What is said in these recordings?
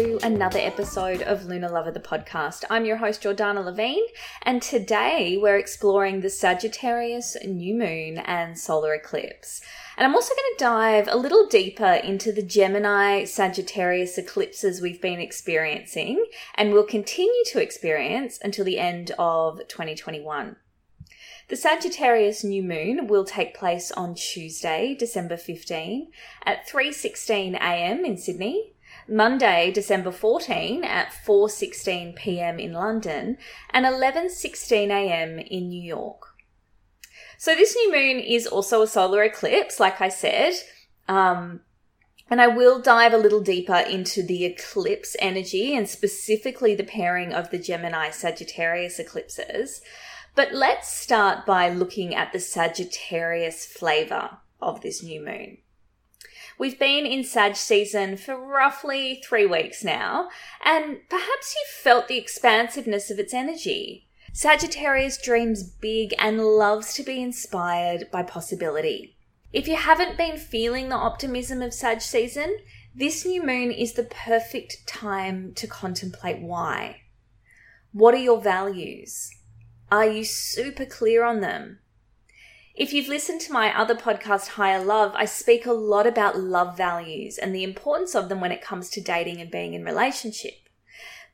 to another episode of Lunar Lover the podcast. I'm your host Jordana Levine, and today we're exploring the Sagittarius new moon and solar eclipse. And I'm also going to dive a little deeper into the Gemini Sagittarius eclipses we've been experiencing and will continue to experience until the end of 2021. The Sagittarius new moon will take place on Tuesday, December 15 at 3:16 a.m. in Sydney, Monday, December 14 at 4:16 p.m. in London, and 11:16 a.m. in New York. So this new moon is also a solar eclipse, like I said. Um, and I will dive a little deeper into the eclipse energy and specifically the pairing of the Gemini Sagittarius eclipses. But let's start by looking at the Sagittarius flavor of this new moon. We've been in Sag season for roughly three weeks now, and perhaps you've felt the expansiveness of its energy. Sagittarius dreams big and loves to be inspired by possibility. If you haven't been feeling the optimism of Sag season, this new moon is the perfect time to contemplate why. What are your values? Are you super clear on them? If you've listened to my other podcast, Higher Love, I speak a lot about love values and the importance of them when it comes to dating and being in relationship.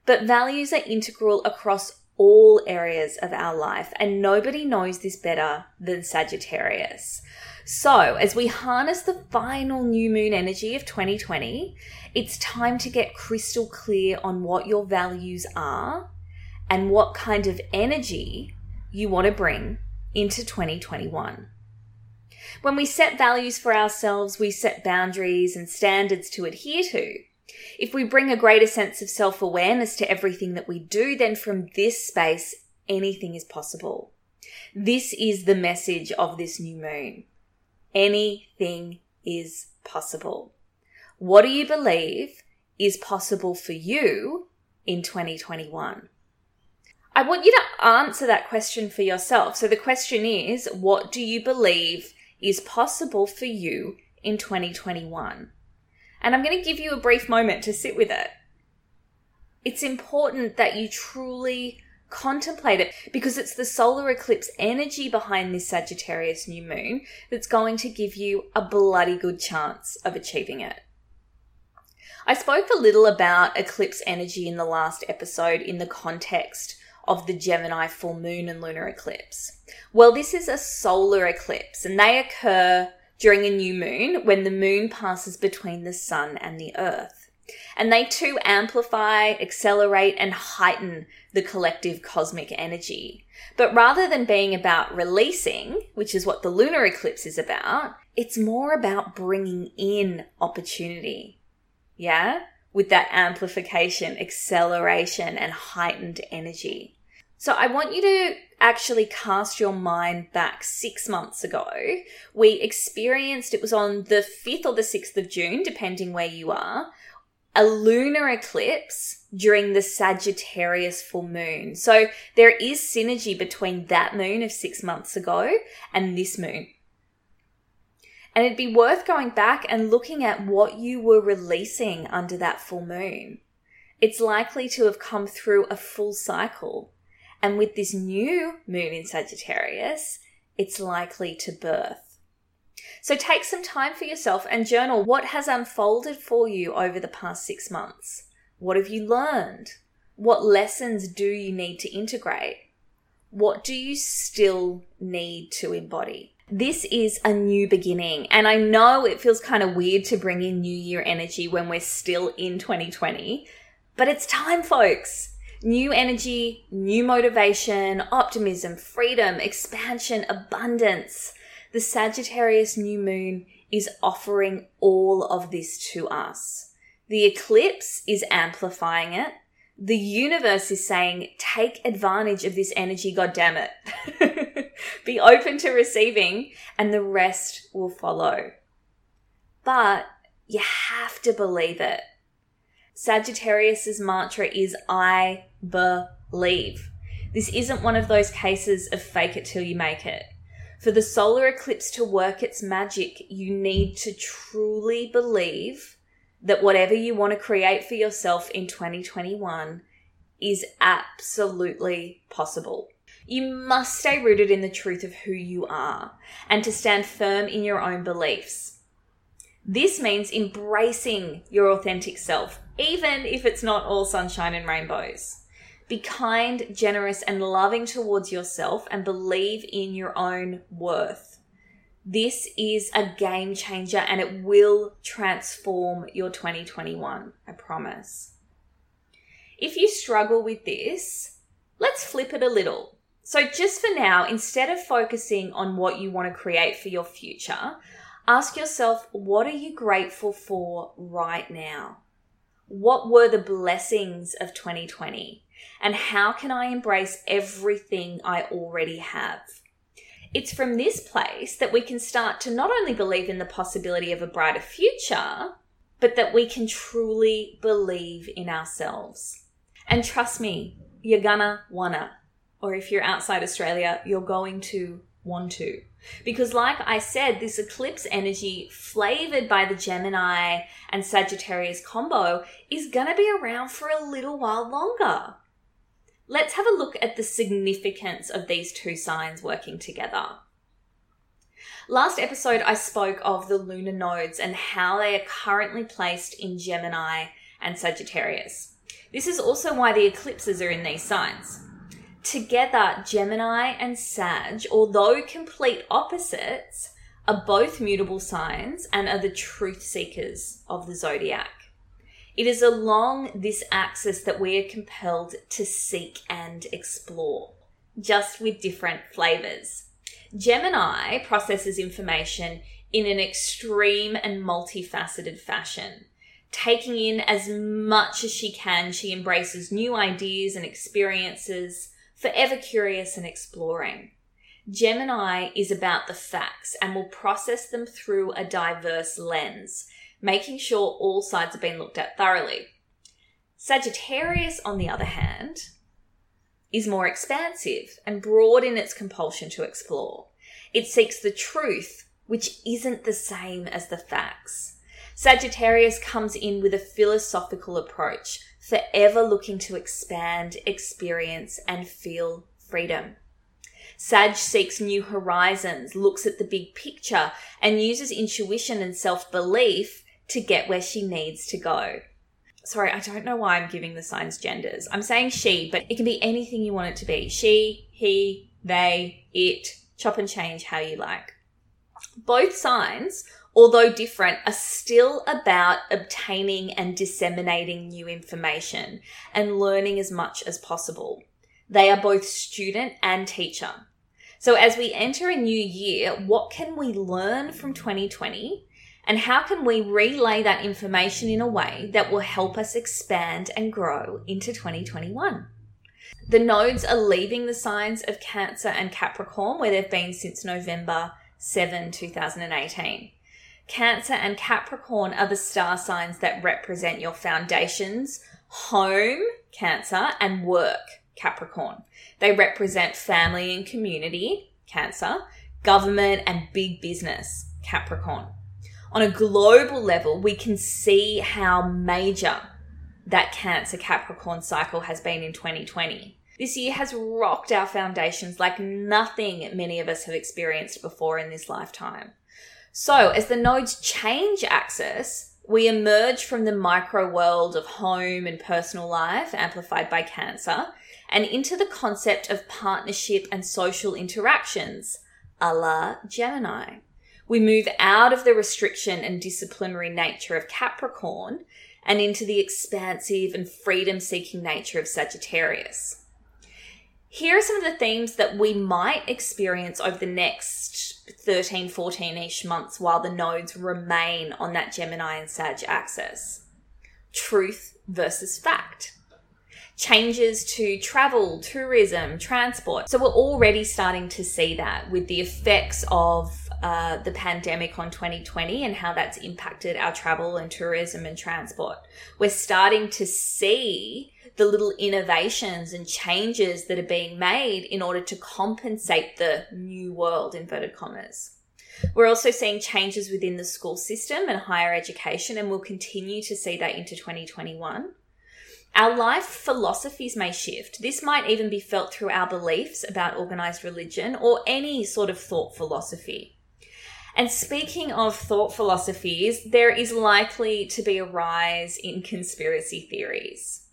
But values are integral across all areas of our life, and nobody knows this better than Sagittarius. So, as we harness the final new moon energy of 2020, it's time to get crystal clear on what your values are and what kind of energy you want to bring into 2021. When we set values for ourselves, we set boundaries and standards to adhere to. If we bring a greater sense of self awareness to everything that we do, then from this space, anything is possible. This is the message of this new moon. Anything is possible. What do you believe is possible for you in 2021? I want you to answer that question for yourself. So the question is, what do you believe is possible for you in 2021? And I'm going to give you a brief moment to sit with it. It's important that you truly contemplate it because it's the solar eclipse energy behind this Sagittarius new moon that's going to give you a bloody good chance of achieving it. I spoke a little about eclipse energy in the last episode in the context of the Gemini full moon and lunar eclipse? Well, this is a solar eclipse and they occur during a new moon when the moon passes between the sun and the earth. And they too amplify, accelerate, and heighten the collective cosmic energy. But rather than being about releasing, which is what the lunar eclipse is about, it's more about bringing in opportunity. Yeah? With that amplification, acceleration, and heightened energy. So I want you to actually cast your mind back six months ago. We experienced, it was on the 5th or the 6th of June, depending where you are, a lunar eclipse during the Sagittarius full moon. So there is synergy between that moon of six months ago and this moon. And it'd be worth going back and looking at what you were releasing under that full moon. It's likely to have come through a full cycle and with this new moon in Sagittarius, it's likely to birth. So take some time for yourself and journal what has unfolded for you over the past six months. What have you learned? What lessons do you need to integrate? What do you still need to embody? This is a new beginning. And I know it feels kind of weird to bring in New Year energy when we're still in 2020, but it's time, folks. New energy, new motivation, optimism, freedom, expansion, abundance. The Sagittarius new moon is offering all of this to us. The eclipse is amplifying it. The universe is saying, take advantage of this energy, goddammit. Be open to receiving, and the rest will follow. But you have to believe it. Sagittarius's mantra is I believe. This isn't one of those cases of fake it till you make it. For the solar eclipse to work its magic, you need to truly believe that whatever you want to create for yourself in 2021 is absolutely possible. You must stay rooted in the truth of who you are and to stand firm in your own beliefs. This means embracing your authentic self, even if it's not all sunshine and rainbows. Be kind, generous, and loving towards yourself and believe in your own worth. This is a game changer and it will transform your 2021. I promise. If you struggle with this, let's flip it a little. So, just for now, instead of focusing on what you want to create for your future, ask yourself what are you grateful for right now? What were the blessings of 2020? And how can I embrace everything I already have? It's from this place that we can start to not only believe in the possibility of a brighter future, but that we can truly believe in ourselves. And trust me, you're gonna wanna. Or if you're outside Australia, you're going to want to. Because, like I said, this eclipse energy, flavored by the Gemini and Sagittarius combo, is going to be around for a little while longer. Let's have a look at the significance of these two signs working together. Last episode, I spoke of the lunar nodes and how they are currently placed in Gemini and Sagittarius. This is also why the eclipses are in these signs. Together, Gemini and Sag, although complete opposites, are both mutable signs and are the truth seekers of the zodiac. It is along this axis that we are compelled to seek and explore, just with different flavors. Gemini processes information in an extreme and multifaceted fashion. Taking in as much as she can, she embraces new ideas and experiences forever curious and exploring. Gemini is about the facts and will process them through a diverse lens, making sure all sides have been looked at thoroughly. Sagittarius, on the other hand, is more expansive and broad in its compulsion to explore. It seeks the truth, which isn't the same as the facts. Sagittarius comes in with a philosophical approach, forever looking to expand, experience, and feel freedom. Sag seeks new horizons, looks at the big picture, and uses intuition and self belief to get where she needs to go. Sorry, I don't know why I'm giving the signs genders. I'm saying she, but it can be anything you want it to be. She, he, they, it, chop and change how you like. Both signs although different, are still about obtaining and disseminating new information and learning as much as possible. They are both student and teacher. So as we enter a new year, what can we learn from 2020? And how can we relay that information in a way that will help us expand and grow into 2021? The nodes are leaving the signs of Cancer and Capricorn, where they've been since November 7, 2018. Cancer and Capricorn are the star signs that represent your foundations, home, Cancer, and work, Capricorn. They represent family and community, Cancer, government and big business, Capricorn. On a global level, we can see how major that Cancer Capricorn cycle has been in 2020. This year has rocked our foundations like nothing many of us have experienced before in this lifetime. So, as the nodes change axis, we emerge from the micro world of home and personal life, amplified by Cancer, and into the concept of partnership and social interactions, a la Gemini. We move out of the restriction and disciplinary nature of Capricorn and into the expansive and freedom seeking nature of Sagittarius. Here are some of the themes that we might experience over the next 13, 14 ish months while the nodes remain on that Gemini and Sag axis. Truth versus fact. Changes to travel, tourism, transport. So we're already starting to see that with the effects of uh, the pandemic on 2020 and how that's impacted our travel and tourism and transport. We're starting to see the little innovations and changes that are being made in order to compensate the new world, inverted commas. We're also seeing changes within the school system and higher education, and we'll continue to see that into 2021. Our life philosophies may shift. This might even be felt through our beliefs about organized religion or any sort of thought philosophy. And speaking of thought philosophies, there is likely to be a rise in conspiracy theories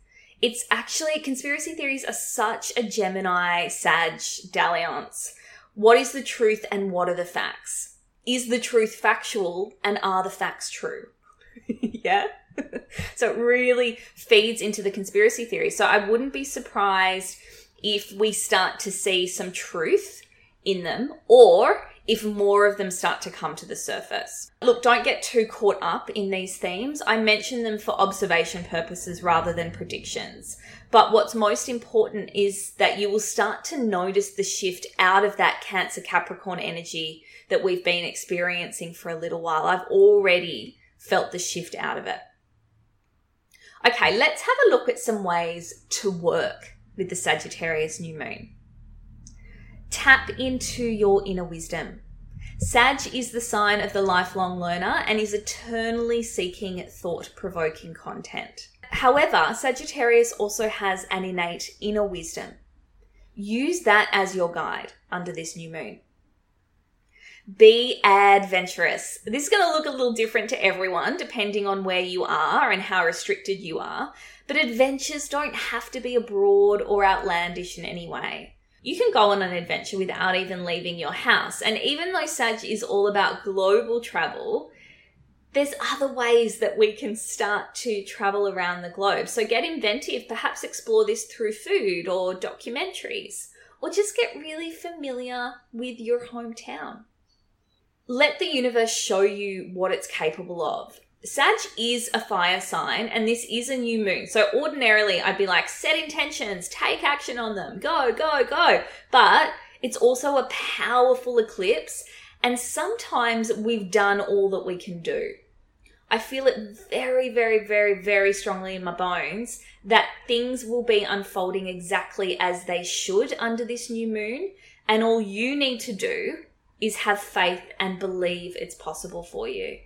it's actually conspiracy theories are such a Gemini Sag dalliance. What is the truth and what are the facts? Is the truth factual and are the facts true? yeah. so it really feeds into the conspiracy theory. So I wouldn't be surprised if we start to see some truth in them or if more of them start to come to the surface. Look, don't get too caught up in these themes. I mention them for observation purposes rather than predictions. But what's most important is that you will start to notice the shift out of that Cancer Capricorn energy that we've been experiencing for a little while. I've already felt the shift out of it. Okay, let's have a look at some ways to work with the Sagittarius new moon. Tap into your inner wisdom. Sag is the sign of the lifelong learner and is eternally seeking thought provoking content. However, Sagittarius also has an innate inner wisdom. Use that as your guide under this new moon. Be adventurous. This is going to look a little different to everyone depending on where you are and how restricted you are, but adventures don't have to be abroad or outlandish in any way you can go on an adventure without even leaving your house. And even though Sag is all about global travel, there's other ways that we can start to travel around the globe. So get inventive, perhaps explore this through food or documentaries, or just get really familiar with your hometown. Let the universe show you what it's capable of. Sag is a fire sign and this is a new moon. So ordinarily I'd be like, set intentions, take action on them, go, go, go. But it's also a powerful eclipse and sometimes we've done all that we can do. I feel it very, very, very, very strongly in my bones that things will be unfolding exactly as they should under this new moon. And all you need to do is have faith and believe it's possible for you.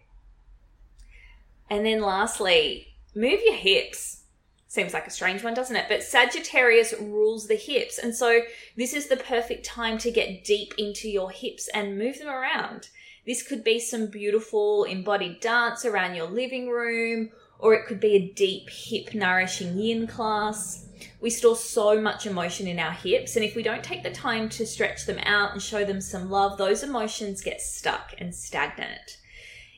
And then lastly, move your hips. Seems like a strange one, doesn't it? But Sagittarius rules the hips. And so this is the perfect time to get deep into your hips and move them around. This could be some beautiful embodied dance around your living room, or it could be a deep hip nourishing yin class. We store so much emotion in our hips, and if we don't take the time to stretch them out and show them some love, those emotions get stuck and stagnant.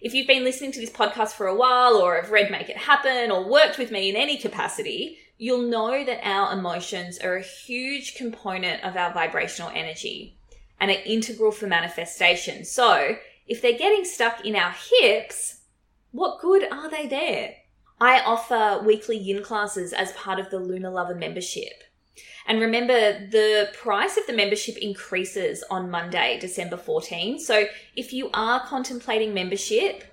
If you've been listening to this podcast for a while or have read Make It Happen or worked with me in any capacity, you'll know that our emotions are a huge component of our vibrational energy and are integral for manifestation. So if they're getting stuck in our hips, what good are they there? I offer weekly yin classes as part of the Lunar Lover membership. And remember, the price of the membership increases on Monday, December 14. So if you are contemplating membership,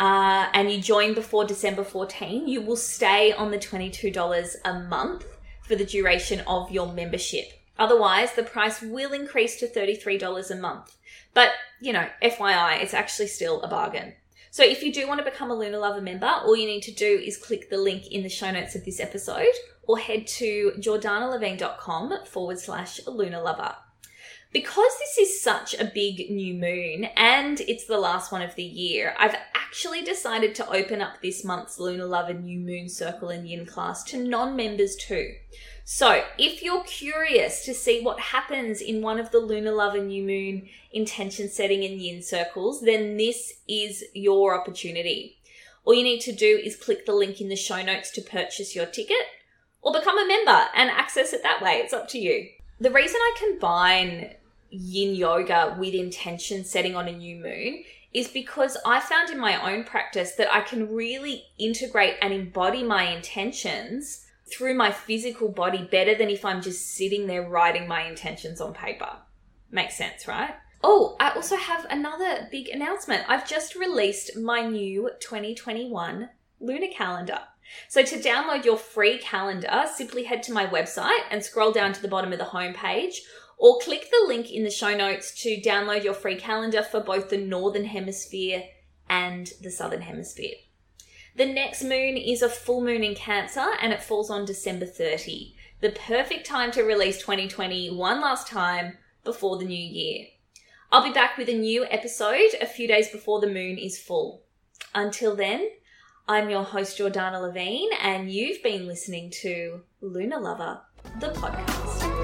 uh, and you join before December 14, you will stay on the $22 a month for the duration of your membership. Otherwise, the price will increase to $33 a month. But, you know, FYI, it's actually still a bargain. So if you do want to become a Lunar Lover member, all you need to do is click the link in the show notes of this episode or head to jordanalevine.com forward slash Lunar Lover. Because this is such a big new moon and it's the last one of the year, I've actually decided to open up this month's Lunar Lover New Moon Circle and Yin class to non members too. So, if you're curious to see what happens in one of the Lunar Lover New Moon intention setting and yin circles, then this is your opportunity. All you need to do is click the link in the show notes to purchase your ticket or become a member and access it that way. It's up to you. The reason I combine yin yoga with intention setting on a new moon is because I found in my own practice that I can really integrate and embody my intentions through my physical body better than if I'm just sitting there writing my intentions on paper. Makes sense, right? Oh, I also have another big announcement. I've just released my new 2021 lunar calendar. So to download your free calendar, simply head to my website and scroll down to the bottom of the homepage or click the link in the show notes to download your free calendar for both the Northern Hemisphere and the Southern Hemisphere. The next moon is a full moon in Cancer and it falls on December 30. The perfect time to release 2020 one last time before the new year. I'll be back with a new episode a few days before the moon is full. Until then, I'm your host, Jordana Levine, and you've been listening to Lunar Lover, the podcast.